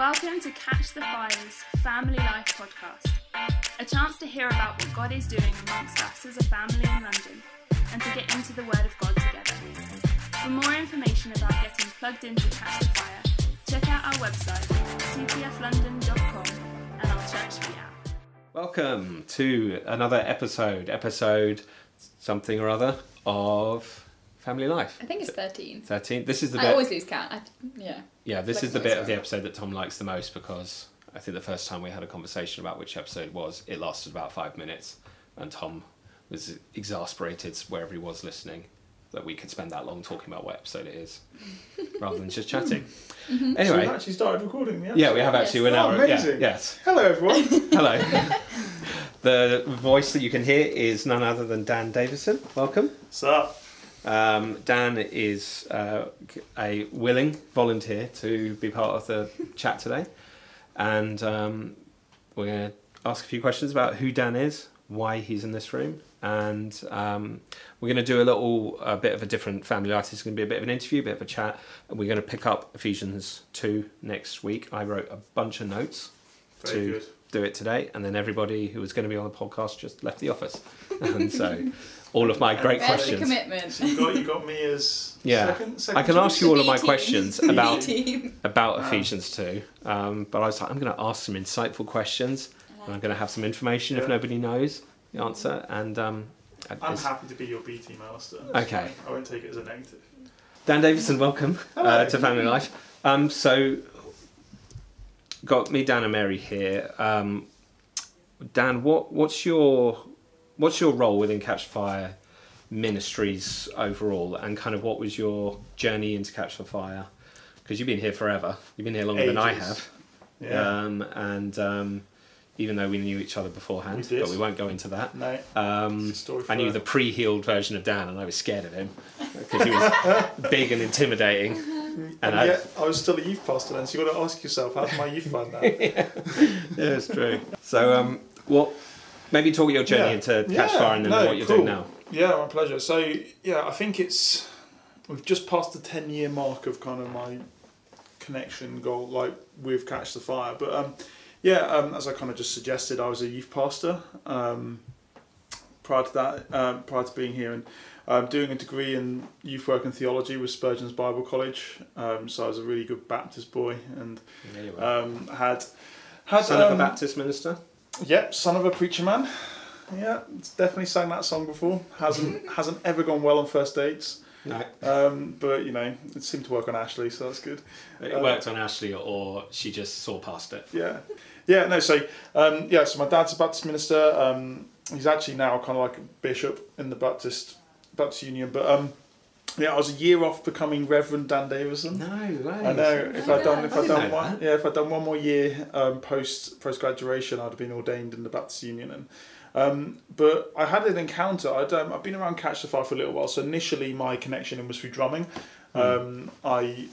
Welcome to Catch the Fire's Family Life podcast, a chance to hear about what God is doing amongst us as a family in London and to get into the Word of God together. For more information about getting plugged into Catch the Fire, check out our website, ctflondon.com, and our church be out. Welcome to another episode, episode something or other of Family Life. I think it's 13. 13. This is the I always lose count. I, yeah. yeah, this like is the bit of the episode that Tom likes the most because I think the first time we had a conversation about which episode it was, it lasted about five minutes, and Tom was exasperated wherever he was listening that we could spend that long talking about what episode it is rather than just chatting. Mm-hmm. So we've actually started recording. Yeah. yeah, we have actually. We're Yes. now. Oh, yeah, amazing. yes. Hello, everyone. Hello. the voice that you can hear is none other than Dan Davison. Welcome. What's up? Um, Dan is uh, a willing volunteer to be part of the chat today, and um, we're going to ask a few questions about who Dan is, why he's in this room, and um, we're going to do a little a bit of a different family life. It's going to be a bit of an interview, a bit of a chat, and we're going to pick up Ephesians two next week. I wrote a bunch of notes Very to good. do it today, and then everybody who was going to be on the podcast just left the office, and so all of my great There's the questions. commitment. So you got you got me as Yeah. second. second I can choice? ask you all of my questions about about Wow. Ephesians two, um, but I was like, I'm going to ask some insightful questions, and I'm going to have some information if nobody knows the answer. And um, I'm it's- happy to be your B team, Alistair. Okay. I won't take it as a negative. Dan Davison, welcome uh, to Family Life. Um, so, got me, Dan, and Mary here. Um, Dan, what what's your what's your role within Catch Fire Ministries overall, and kind of what was your journey into Catch the Fire? Because you've been here forever. You've been here longer than I have. Yeah. Um, and um, even though we knew each other beforehand, We but we won't go into that. no. Um, It's a story I knew the pre-healed version of Dan, and I was scared of him because he was big and intimidating. And, And I, yet I was still a youth pastor then, so you got to ask yourself, how's my youth find that? yeah, it's true. So, um, what? Maybe talk your journey Yeah. into Catch Yeah, Fire and then no, what you're cool. doing now. Yeah, my pleasure. So yeah, I think it's we've just passed the ten year mark of kind of my connection goal, like with Catch the Fire. But um, yeah, um, as I kind of just suggested, I was a youth pastor um, prior to that, um, prior to being here, and um, doing a degree in youth work and theology with Spurgeon's Bible College. Um, so I was a really good Baptist boy, and Yeah, um, had had Son of a Baptist minister. Yep, son of a preacher man. Yeah, definitely sang that song before. Hasn't hasn't ever gone well on first dates. No, Um, but you know, it seemed to work on Ashley, so that's good. it worked on Ashley, or she just saw past it. Yeah, yeah. No, so um, yeah, so my dad's a Baptist minister. Um, he's actually now kind of like a bishop in the Baptist Baptist Union. But um, yeah, I was a year off becoming Reverend Dan Davison. No way. I know if I'd done if I I'd done one that. yeah if I'd done one more year um, post post graduation I'd have been ordained in the Baptist Union and um, but I had an encounter I'd um, I've been around Catch the Fire for a little while so initially my connection was through drumming um, I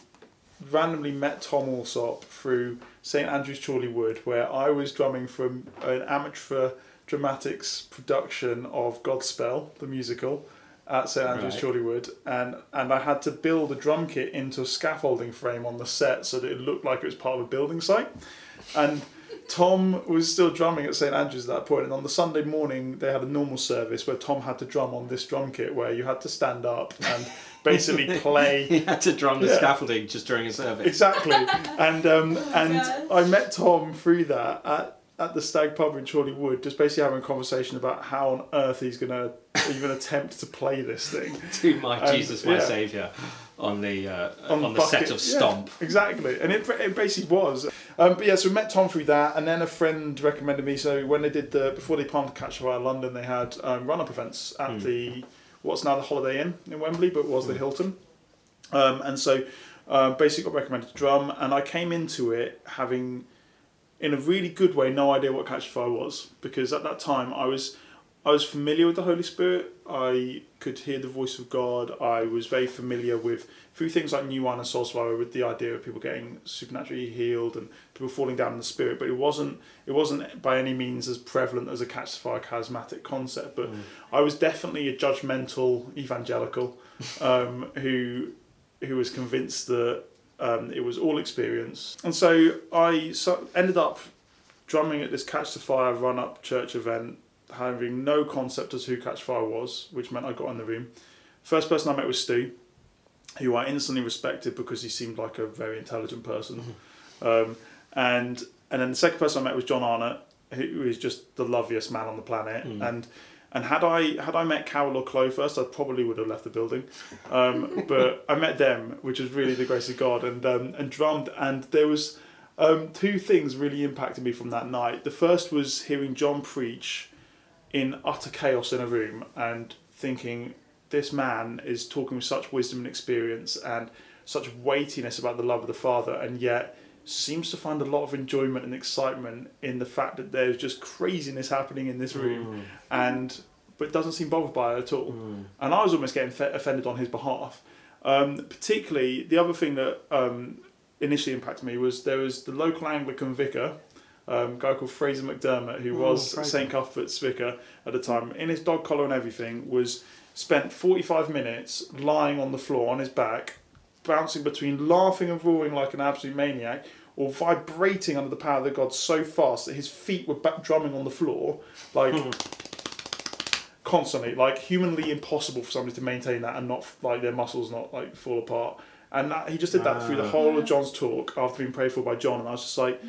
randomly met Tom Alsop through St Andrew's Chorleywood where I was drumming from an amateur dramatics production of Godspell the musical at St Andrew's Right. Chorleywood, and and I had to build a drum kit into a scaffolding frame on the set so that it looked like it was part of a building site. And Tom was still drumming at St Andrews at that point, and on the Sunday morning they had a normal service where Tom had to drum on this drum kit where you had to stand up and basically play He had to drum the Yeah. scaffolding just during a service. exactly. And um, and gosh. I met Tom through that at at the Stag Pub in Chorleywood, just basically having a conversation about how on earth he's going to even attempt to play this thing. to my And, Jesus, my yeah. Saviour, on the uh, on, the bucket- set of yeah, Stomp. exactly, and it, it basically was. Um, but yeah, so we met Tom through that, and then a friend recommended me. So when they did the before they planted Catch Fire London, they had um, run up events at Hmm. the what's now the Holiday Inn in Wembley, but was the Hilton. Um, and so uh, basically got recommended to drum, and I came into it having, in a really good way, no idea what Catch Fire was because at that time I was. I was familiar with the Holy Spirit. I could hear the voice of God. I was very familiar with through things like New Wine and Soul Survivor with the idea of people getting supernaturally healed and people falling down in the spirit. But it wasn't it wasn't by any means as prevalent as a catch fire charismatic concept. But I was definitely a judgmental evangelical um, who who was convinced that Um, it was all experience, and so I ended up drumming at this Catch the Fire run up church event, having no concept as to who Catch Fire was, which meant I got in the room. First person I met was Stu, who I instantly respected because he seemed like a very intelligent person. Um, and and then the second person I met was John Arnott, who is just the loveliest man on the planet. Mm. And and had I had I met Carol or Chloe first, I probably would have left the building. Um, but I met them, which is really the grace of God, and um, and drummed. And there was um, two things really impacted me from that night. The first was hearing John preach in utter chaos in a room and thinking this man is talking with such wisdom and experience and such weightiness about the love of the Father, and yet seems to find a lot of enjoyment and excitement in the fact that there's just craziness happening in this room, and but doesn't seem bothered by it at all. And I was almost getting fe- offended on his behalf. Um, particularly, the other thing that um, initially impacted me was there was the local Anglican vicar, um, a guy called Fraser McDermott, who Oh, was Fraser. St Cuthbert's vicar at the time, in his dog collar and everything, was spent 45 minutes lying on the floor on his back, bouncing between laughing and roaring like an absolute maniac, or vibrating under the power of the God so fast that his feet were back drumming on the floor, like constantly, like humanly impossible for somebody to maintain that and not like their muscles not like fall apart. And that, he just did that through the whole of John's talk after being prayed for by John, and I was just like,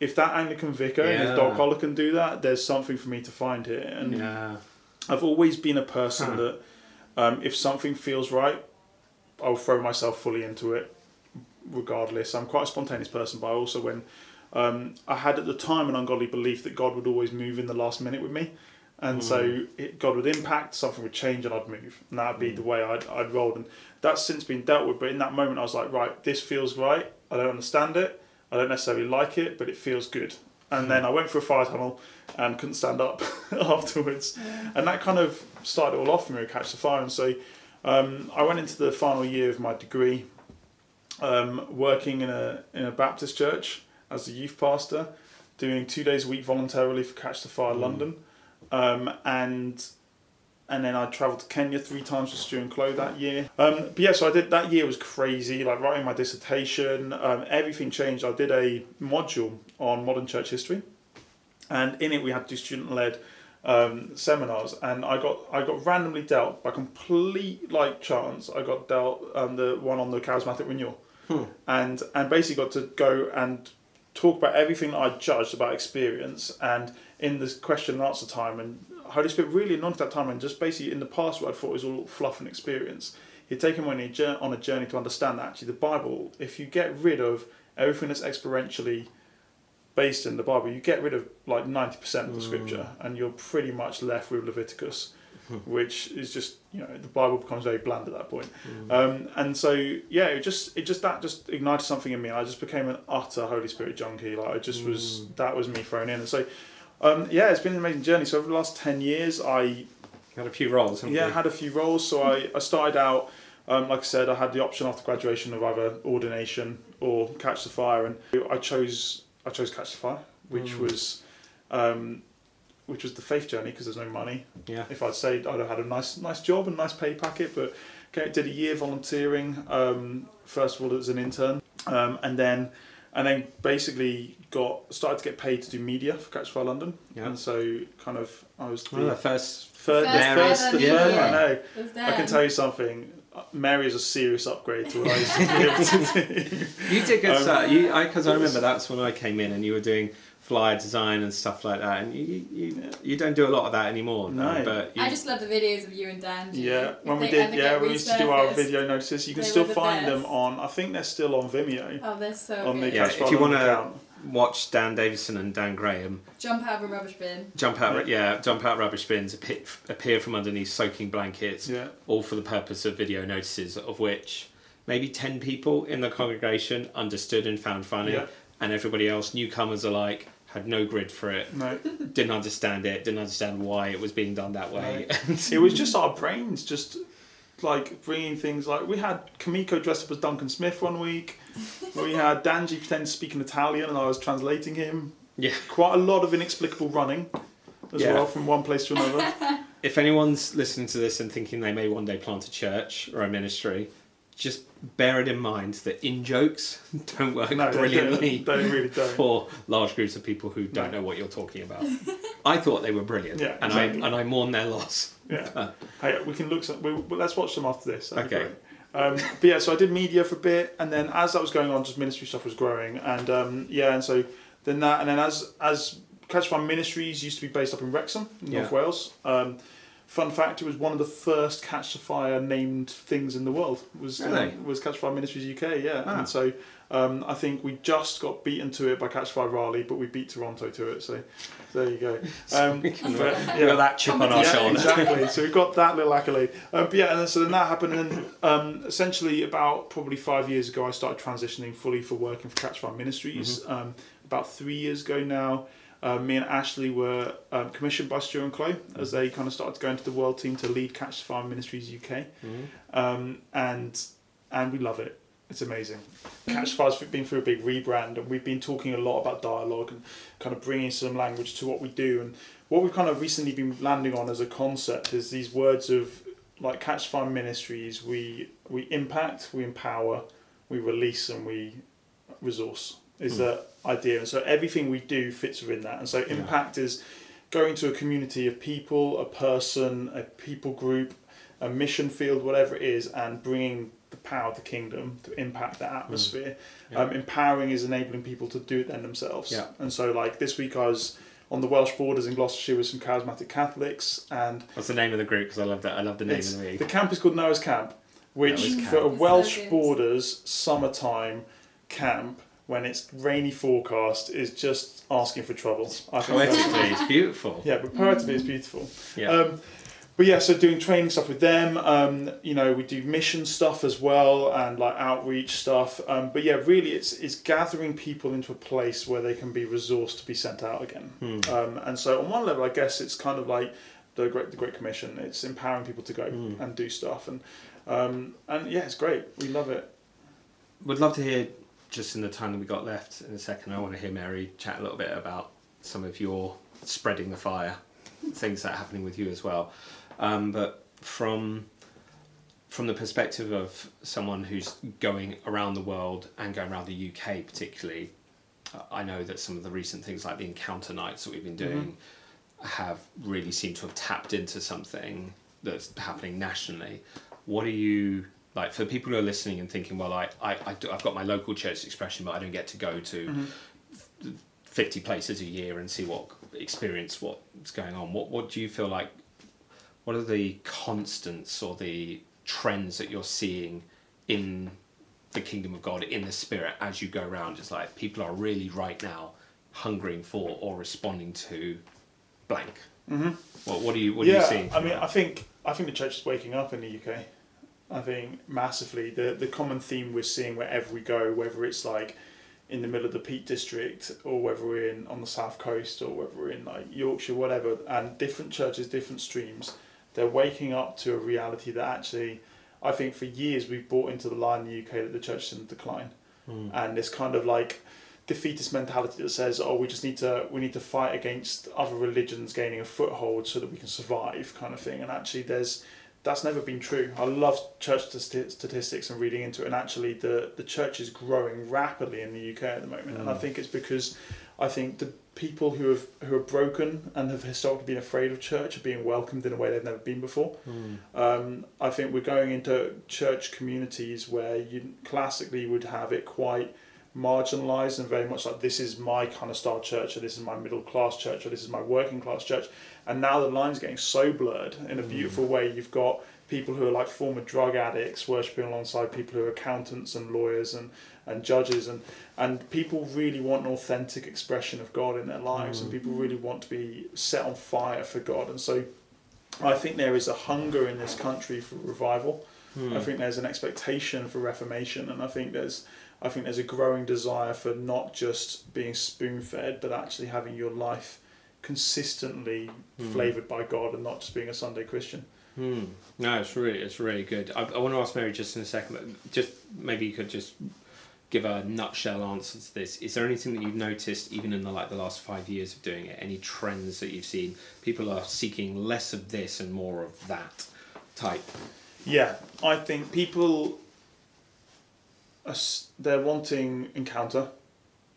if that Anglican vicar and his dog collar can do that, there's something for me to find here. And Yeah. I've always been a person Huh. that um, if something feels right, I'll throw myself fully into it, regardless. I'm quite a spontaneous person, but I also when um, I had at the time an ungodly belief that God would always move in the last minute with me, and so hmm. it, God would impact, something would change, and I'd move, and that'd be hmm. the way I'd, I'd rolled. And that's since been dealt with. But in that moment, I was like, right, this feels right. I don't understand it. I don't necessarily like it, but it feels good. And then hmm. I went for a fire tunnel and couldn't stand up afterwards. And that kind of started it all off for me with Catch the Fire. And so um, I went into the final year of my degree um, working in a, in a Baptist church as a youth pastor, doing two days a week voluntarily for Catch the Fire London. Um, and and then I travelled to Kenya three times with Stu and Chloe that year. Um, but yeah, so I did that year was crazy. Like writing my dissertation, um, everything changed. I did a module on modern church history, and in it we had to do student led um, seminars. And I got I got randomly dealt by complete like chance. I got dealt um, the one on the charismatic renewal, and and basically got to go and talk about everything that I judged about experience and in this question and answer time and Holy Spirit really anointed that time and just basically in the past what I thought was all fluff and experience he'd taken me on a, jour- on a journey to understand that actually the Bible if you get rid of everything that's experientially based in the Bible you get rid of like 90% of the scripture and you're pretty much left with Leviticus which is just you know the Bible becomes very bland at that point. Um, and so yeah, it just it just that just ignited something in me. I just became an utter Holy Spirit junkie. Like I just was that was me thrown in. And so um, yeah, it's been an amazing journey. So over the last ten years, I Had a few roles, yeah you? had a few roles. So I, I started out. Um, like I said, I had the option after graduation of either ordination or catch the fire, and I chose I chose catch the fire, which Mm. was um, which was the faith journey because there's no money Yeah. if I'd say I'd have had a nice nice job and nice pay packet, but okay, did a year volunteering. Um, first of all, as an intern, um, and then and then basically got started to get paid to do media for Catch Fire London, Yeah. and so kind of I was the Well, the first. third, the First first, the ever third. media. I know. I can tell you something. Mary is a serious upgrade to what I used to be able to do. You did good Um, stuff. You, I because I remember that's when I came in and you were doing flyer design and stuff like that, and you you, you don't do a lot of that anymore. No. but you, I just love the videos of you and Dan. G. Yeah, If when we did, yeah, we used to do our video notices. You can still were the find them on. I think they're still on Vimeo. Oh, they're so On the good. Yeah, Catch if you wanna- account. Watch Dan Davison and Dan Graham Jump out of a rubbish bin. jump out. Yeah, jump out rubbish bins, appear, appear from underneath soaking blankets, Yeah. all for the purpose of video notices, of which maybe ten people in the congregation understood and found funny, Yeah. and everybody else, newcomers alike, had no grid for it, No. didn't understand it, didn't understand why it was being done that way. it was just our brains just like bringing things like we had Kamiko dressed up as Duncan Smith one week. We had Danji pretend to speak in Italian and I was translating him. yeah. Quite a lot of inexplicable running as Yeah. well from one place to another. If anyone's listening to this and thinking they may one day plant a church or a ministry, just bear it in mind that in jokes don't work No, they brilliantly don't. They really don't. for large groups of people who don't No. know what you're talking about. I thought they were brilliant, Yeah, and exactly. I and I mourn their loss. Yeah. Hey, we can look some. We, well, let's watch them after this. That'd be Okay. Um, but yeah, so I did media for a bit, and then as that was going on, just ministry stuff was growing, and um, yeah, and so then that, and then as as Catch Fire Ministries used to be based up in Wrexham, in Yeah. North Wales. Um, fun fact: it was one of the first Catch the Fire named things in the world. Was Really? was Catch Fire Ministries UK? Yeah, Ah. and so um, I think we just got beaten to it by Catch Fire Raleigh, but we beat Toronto to it. So there you go. Um, we but, we got that chip on our yeah, shoulder. exactly. So we've got that little accolade. Um, but yeah, and then so then that happened, and then um, essentially about probably five years ago, I started transitioning fully for working for Catch Fire Ministries. Mm-hmm. Um, about three years ago now, uh, me and Ashley were um, commissioned by Stuart and Chloe as they kind of started to go into the world team to lead Catch Fire Ministries UK, Mhm. um, and and we love it. It's amazing. Catch Fire's been through a big rebrand, and we've been talking a lot about dialogue and kind of bringing some language to what we do. And what we've kind of recently been landing on as a concept is these words of like Catch Fire Ministries. We we impact, we empower, we release, and we resource. Is Mm. the idea, and so everything we do fits within that. And so impact is going to a community of people, a person, a people group, a mission field, whatever it is, and bringing the power of the kingdom to impact that atmosphere. Yeah. Um, empowering is enabling people to do it then themselves. Yeah. And so, like this week, I was on the Welsh borders in Gloucestershire with some charismatic Catholics, and What's the name of the group? Because I love that. I love the name of the week. the camp is called Noah's Camp, which Noah's Camp. for a Welsh so borders summertime camp when it's rainy forecast is just asking for trouble. I think that's- Poetically, it's beautiful. yeah, but poetically it's beautiful. Yeah. Um, but yeah, so doing training stuff with them. Um, you know, we do mission stuff as well and like outreach stuff. Um, but yeah, really, it's it's gathering people into a place where they can be resourced to be sent out again. Hmm. Um, and so on one level, I guess it's kind of like the great the Great Commission. It's empowering people to go Hmm. and do stuff. And um, and yeah, it's great. We love it. Would love to hear, just in the time that we got left in a second, I want to hear Mary chat a little bit about some of your spreading the fire, things that are happening with you as well. Um, but from from the perspective of someone who's going around the world and going around the UK particularly, I know that some of the recent things like the encounter nights that we've been doing have really seemed to have tapped into something that's happening nationally. What are you like for people who are listening and thinking, well, I, I, I do, I've got my local church expression, but I don't get to go to 50 places a year and see what experience what's going on. What, what do you feel like? What are the constants or the trends that you're seeing in the kingdom of God, in the spirit, as you go around? It's like people are really right now hungering for or responding to blank. Mm-hmm. What, what are you what yeah, are you seeing? I mean, I think I think the church is waking up in the UK. I think massively. The the common theme we're seeing wherever we go, whether it's like in the middle of the Peak District or whether we're in on the south coast or whether we're in like Yorkshire, whatever, and different churches, different streams, they're waking up to a reality that actually, I think for years we've bought into the lie in the UK that the church is in decline, Mm. and this kind of like defeatist mentality that says, "Oh, we just need to we need to fight against other religions gaining a foothold so that we can survive," kind of thing. And actually, there's that's never been true. I love church statistics and reading into it, and actually, the the church is growing rapidly in the UK at the moment, and I Mm. think it's because I think the people who have who are broken and have historically been afraid of church are being welcomed in a way they've never been before. Mm. Um, I think we're going into church communities where you classically would have it quite marginalised and very much like this is my kind of style church or this is my middle class church or this is my working class church. And now the line's getting so blurred in a beautiful way. You've got people who are like former drug addicts worshipping alongside people who are accountants and lawyers and, and judges and, and people really want an authentic expression of God in their lives and people really want to be set on fire for God. And so I think there is a hunger in this country for revival. Hmm. I think there's an expectation for reformation, and I think there's I think there's a growing desire for not just being spoon fed, but actually having your life consistently Hmm. flavored by God, and not just being a Sunday Christian. Hmm. No, it's really it's really good. I, I want to ask Mary just in a second, but just maybe you could just give a nutshell answer to this. Is there anything that you've noticed, even in the like the last five years of doing it? Any trends that you've seen? People are seeking less of this and more of that type. Yeah, I think people us- they're wanting encounter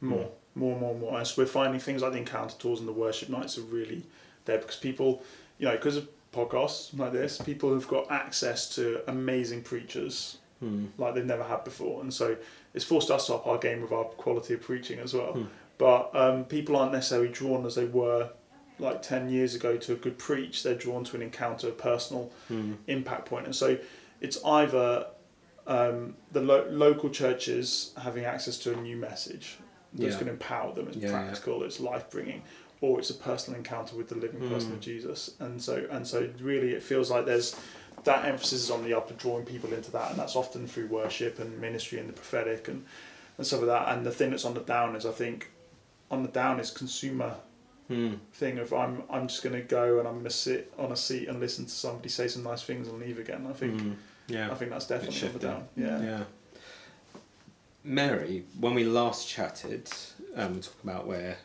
more, more, more, more. And so we're finding things like the encounter tours and the worship nights are really there because people, you know, because of podcasts like this, people have got access to amazing preachers Hmm. like they've never had before, and so it's forced us to up our game with our quality of preaching as well. Hmm. But um, people aren't necessarily drawn as they were like ten years ago to a good preach. They're drawn to an encounter, a personal Hmm. impact point, and so it's either um, the lo- local churches having access to a new message that's Yeah. going to empower them, it's Yeah, yeah. practical, it's life bringing, or it's a personal encounter with the living person Mm. of Jesus. And so and so really it feels like there's that emphasis is on the upper drawing people into that and that's often through worship and ministry and the prophetic and, and stuff like that. And the thing that's on the down is I think on the down is consumer Hmm. thing of I'm I'm just gonna go and I'm gonna sit on a seat and listen to somebody say some nice things and leave again. I think Hmm. Yeah. I think that's definitely on the down. Yeah. Yeah. Mary, when we last chatted, um, we talked about where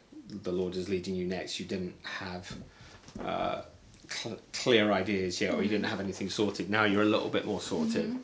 the Lord is leading you next. You didn't have uh, cl- clear ideas yet, or you didn't have anything sorted. Now you're a little bit more sorted.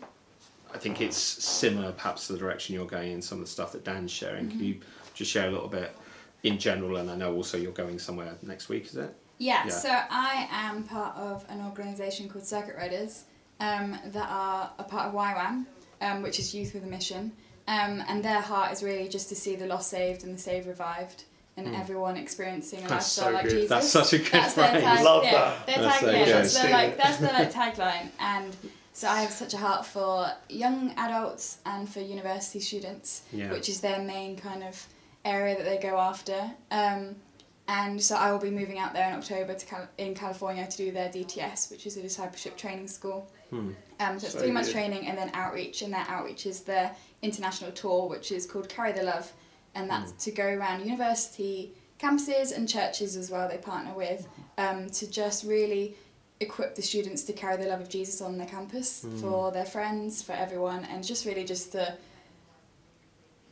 I think it's similar, perhaps, to the direction you're going in. Some of the stuff that Dan's sharing. Can you just share a little bit in general? And I know also you're going somewhere next week. Is it? Yeah, Yeah. so I am part of an organisation called Circuit Riders um, that are a part of YWAM, um, which is Youth with a Mission. Um, and their heart is really just to see the lost saved and the saved revived and everyone experiencing a. That's lifestyle so like good. Jesus. That's such a good That's their phrase. tag, Love yeah, that. Their That's tag, so yeah, good. that's their like that's their like tagline. And so I have such a heart for young adults and for university students, Yeah. which is their main kind of area that they go after. Um, and so I will be moving out there in October to Cal- in California to do their DTS, which is a discipleship training school. Hmm. Um, so it's So three months training and then outreach, and their outreach is their international tour, which is called Carry the Love, and that's hmm. to go around university campuses and churches as well. They partner with um, to just really equip the students to carry the love of Jesus on their campus hmm. for their friends, for everyone, and just really just to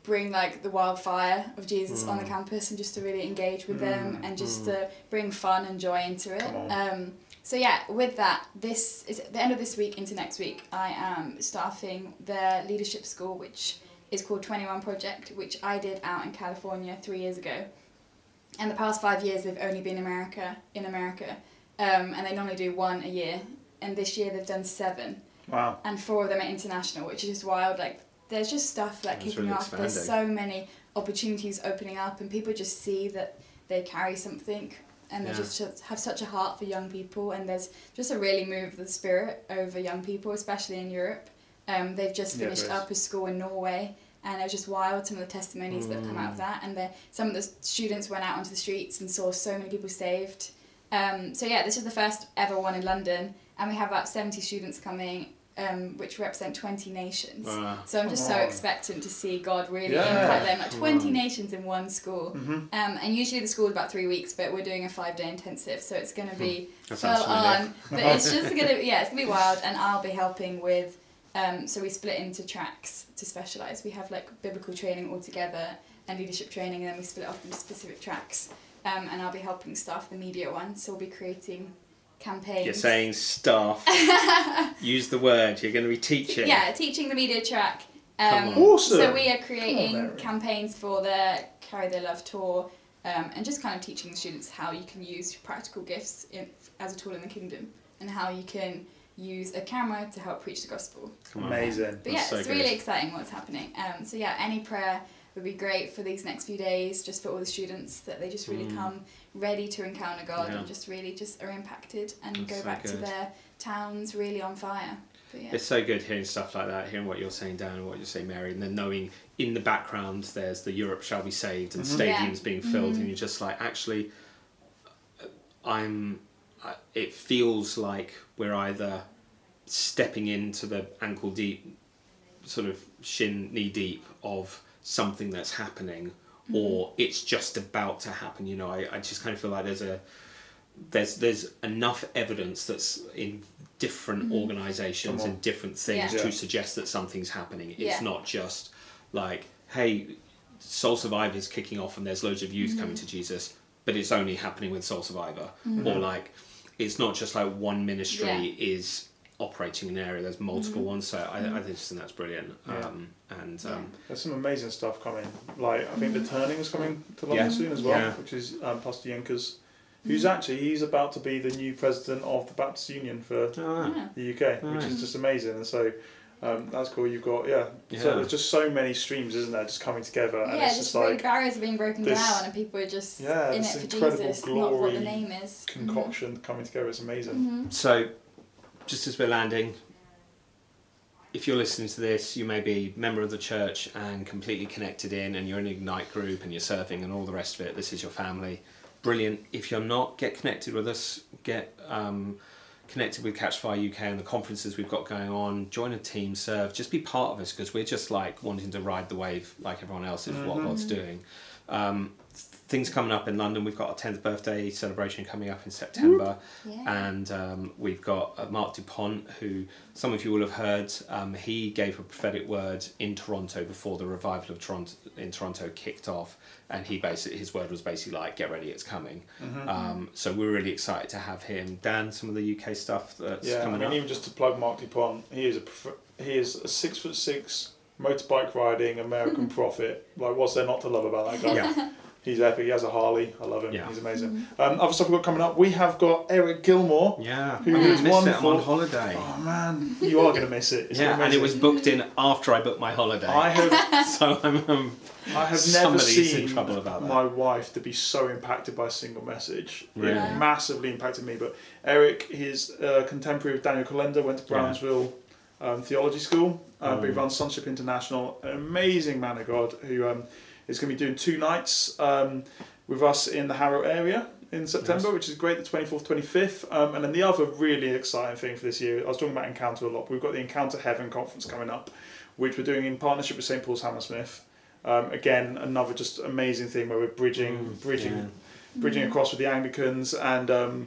bring like the wildfire of Jesus on the hmm. campus and just to really engage with them and just to bring fun and joy into it. Um, so yeah, with that, this is at the end of this week into next week. I am staffing the leadership school, which is called Twenty One Project, which I did out in California three years ago. And the past five years, they've only been America in America, um, and they normally do one a year. And this year, they've done seven Wow. and four of them are international, which is just wild. Like, there's just stuff like kicking really off. There's so many opportunities opening up, and people just see that they carry something, and they Yeah. just just have such a heart for young people. And there's just a really move of the spirit over young people, especially in Europe. Um, they've just Yeah, finished up a school in Norway. And it was just wild, some of the testimonies that have come out Mm. of that. And the, some of the students went out onto the streets and saw so many people saved. Um, so, yeah, this is the first ever one in London. And we have about 70 students coming, um, which represent 20 nations. Wow. So I'm just so expectant to see God really Yeah. impact them. Like 20 Wow. nations in one school. hmm Um, and usually the school is about three weeks, but we're doing a five day intensive, so it's going to be That full on. But it's just going to, yeah, it's going to be wild. And I'll be helping with, um, so we split into tracks to specialise. We have like biblical training all together and leadership training, and then we split off into specific tracks. Um, and I'll be helping staff the media one, so we'll be creating campaigns. You're saying staff. Use the word. You're going to be teaching. Yeah, teaching the media track. Come Um, on. Awesome. So we are creating on, campaigns for the Carry the Love tour um, and just kind of teaching the students how you can use practical gifts in, as a tool in the kingdom and how you can use a camera to help preach the gospel. Amazing. But yeah, so it's good. really exciting what's happening. Um, so yeah, any prayer would be great for these next few days, just for all the students that they just really Mm. come ready to encounter God Yeah. and just really just are impacted and That's go so back to their towns really on fire. But yeah. It's so good hearing stuff like that, hearing what you're saying, Dan, and what you're saying, Mary, and then knowing in the background there's the Europe shall be saved and Mhm. Yeah. stadiums being filled, Mhm. and you're just like, actually, I'm. I- It feels like we're either stepping into the ankle deep, sort of shin knee deep of something that's happening, mm-hmm. or it's just about to happen. You know, I, I just kind of feel like there's a there's there's enough evidence that's in different mm-hmm. organizations Come on. and different things Yeah. to suggest that something's happening. It's Yeah. not just like, hey, Soul Survivor is kicking off and there's loads of youth coming mm-hmm. to Jesus, but it's only happening with Soul Survivor. Or like, it's not just like one ministry Yeah. is operating in an area. There's multiple ones, so I, I just think that's brilliant. Yeah. Um, and um, There's some amazing stuff coming. Like I think the turning is coming to London Yeah. soon as well, Yeah. which is um, Pastor Yinka's, who's actually he's about to be the new president of the Baptist Union for oh, Yeah. the UK, which Nice. is just amazing. And so um, that's cool. You've got yeah. So there's just so many streams, isn't there, just coming together, and yeah, it's just just really like barriers are being broken this- down, and people are just Yeah, in it this for incredible Jesus, not what the glory name is. concoction coming together. is amazing. hmm So, just as we're landing, if you're listening to this, you may be a member of the church and completely connected in, and you're in an Ignite group and you're serving and all the rest of it. This is your family. Brilliant. If you're not, get connected with us. Get um, connected with Catchfire UK and the conferences we've got going on. Join a team, serve. Just be part of us because we're just like wanting to ride the wave like everyone else is. What Mhm. God's doing. Um, things coming up in London. We've got our 10th birthday celebration coming up in September. Yeah. And um, we've got uh, Marc Dupont, who some of you will have heard. Um, he gave a prophetic word in Toronto before the revival of Toronto in Toronto kicked off, and he basically his word was basically like, "Get ready, it's coming." Mm-hmm. Um, so we're really excited to have him. Dan, some of the UK stuff that's Yeah, I mean, up. even just to plug Marc Dupont, he is a prof- he is a six foot six motorbike riding American prophet. Like, what's there not to love about that guy? Yeah, He's epic. He has a Harley. I love him. Yeah. He's amazing. Um, other stuff we've got coming up. We have got Eric Gilmour. yeah. Who I'm gonna is miss it. I'm on holiday. Oh man, you are gonna miss it. It's yeah, and it was booked in after I booked my holiday. I have so I'm. Um, I have never Somebody's in seen trouble about that. my wife to be so impacted by a single message. Really? It massively impacted me. But Eric, his uh, contemporary of Daniel Kolenda, went to Yeah. Brownsville um, Theology School. Um, But he runs Sonship International, an amazing man of God who um, is going to be doing two nights um, with us in the Harrow area in September, Nice. which is great, the 24th, 25th. Um, and then the other really exciting thing for this year, I was talking about Encounter a lot, we've got the Encounter Heaven conference coming up, which we're doing in partnership with St. Paul's Hammersmith. Um, again, another just amazing thing where we're bridging, Mm, bridging, yeah. bridging across with the Anglicans, and um,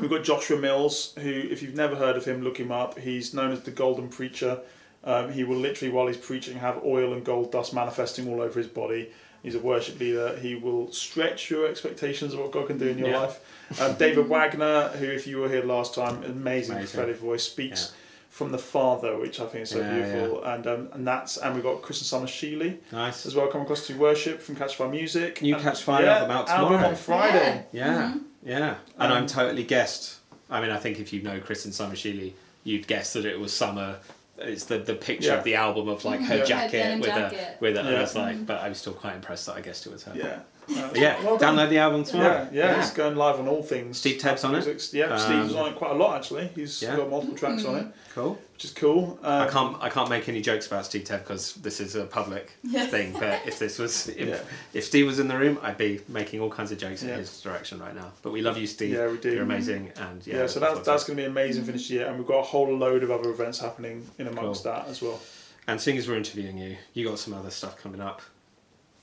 we've got Joshua Mills, who, if you've never heard of him, look him up. He's known as the Golden Preacher. Um, he will literally, while he's preaching, have oil and gold dust manifesting all over his body. He's a worship leader. He will stretch your expectations of what God can do in your Yeah. life. Um, David Wagner, who, if you were here last time, amazing, Amazing. prophetic voice, speaks from the Father, which I think is so Yeah, beautiful. And um, and that's and we've got Chris and Summer Sheely Nice. as well come across to worship from Catch Fire Music. New And- Catch Fire yeah, album out album tomorrow. on Friday. Yeah, yeah. And I'm totally guessed. I mean, I think if you know Chris and Summer Sheely, you'd guess that it was Summer. It's the, the picture Yeah. of the album of like her Yeah. Jacket denim with jacket. a with a. and Yeah. it's like, mm-hmm. but I'm still quite impressed that I guessed it was her. Yeah. But yeah. Well download the album tomorrow. Yeah, yeah, it's going live on all things. Steve Tebb's on it? Yeah, Um, Steve's on it quite a lot actually. He's Yeah. got multiple tracks on it, Cool. which is cool. Um, I can't I can't make any jokes about Steve Tebb because this is a public Yeah. thing. But if this was if, Yeah. if Steve was in the room, I'd be making all kinds of jokes in his direction right now. But we love you, Steve. Yeah, we do. You're amazing, and yeah. Yeah, so that's that's going to be amazing for this year, and we've got a whole load of other events happening in amongst Cool. that as well. And seeing as we're interviewing you, you got some other stuff coming up.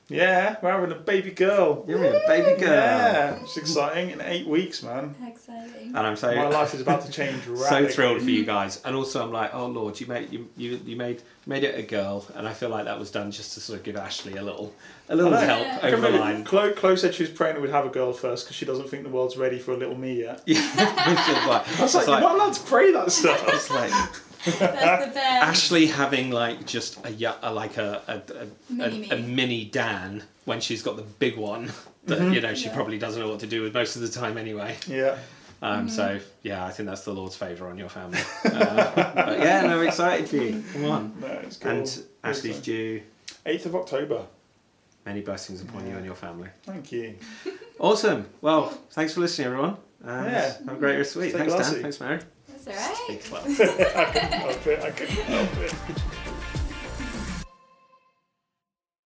Yeah, we're having a baby girl. You're a baby girl. Yeah, it's exciting. In eight weeks, man. Exciting. And I'm so My life is about to change radically. so thrilled for you guys. And also, I'm like, oh Lord, you made you you, you made made it a girl, and I feel like that was done just to sort of give Ashley a little a little help Yeah. over the line. Chloe, Chloe said she was praying we'd have a girl first because she doesn't think the world's ready for a little me yet. Yeah, it's like, I was like, it's you're not allowed to pray that stuff. it's like That's the best. Ashley having like just a, a like a a, a, Mini a, a mini Dan when she's got the big one that Mhm. you know she Yeah. probably doesn't know what to do with most of the time anyway. yeah. Um, So yeah, I think that's the Lord's favour on your family. Uh, but yeah, no, I'm excited for you. Come on. No, it's cool. And Ashley's due. 8th of October. Many blessings upon you and your family. Thank you. Awesome. Well, thanks for listening, everyone. And Yeah. have a great rest of the week. Stay Thanks, classy. Dan. Thanks, Mary. I couldn't help it. I couldn't help it.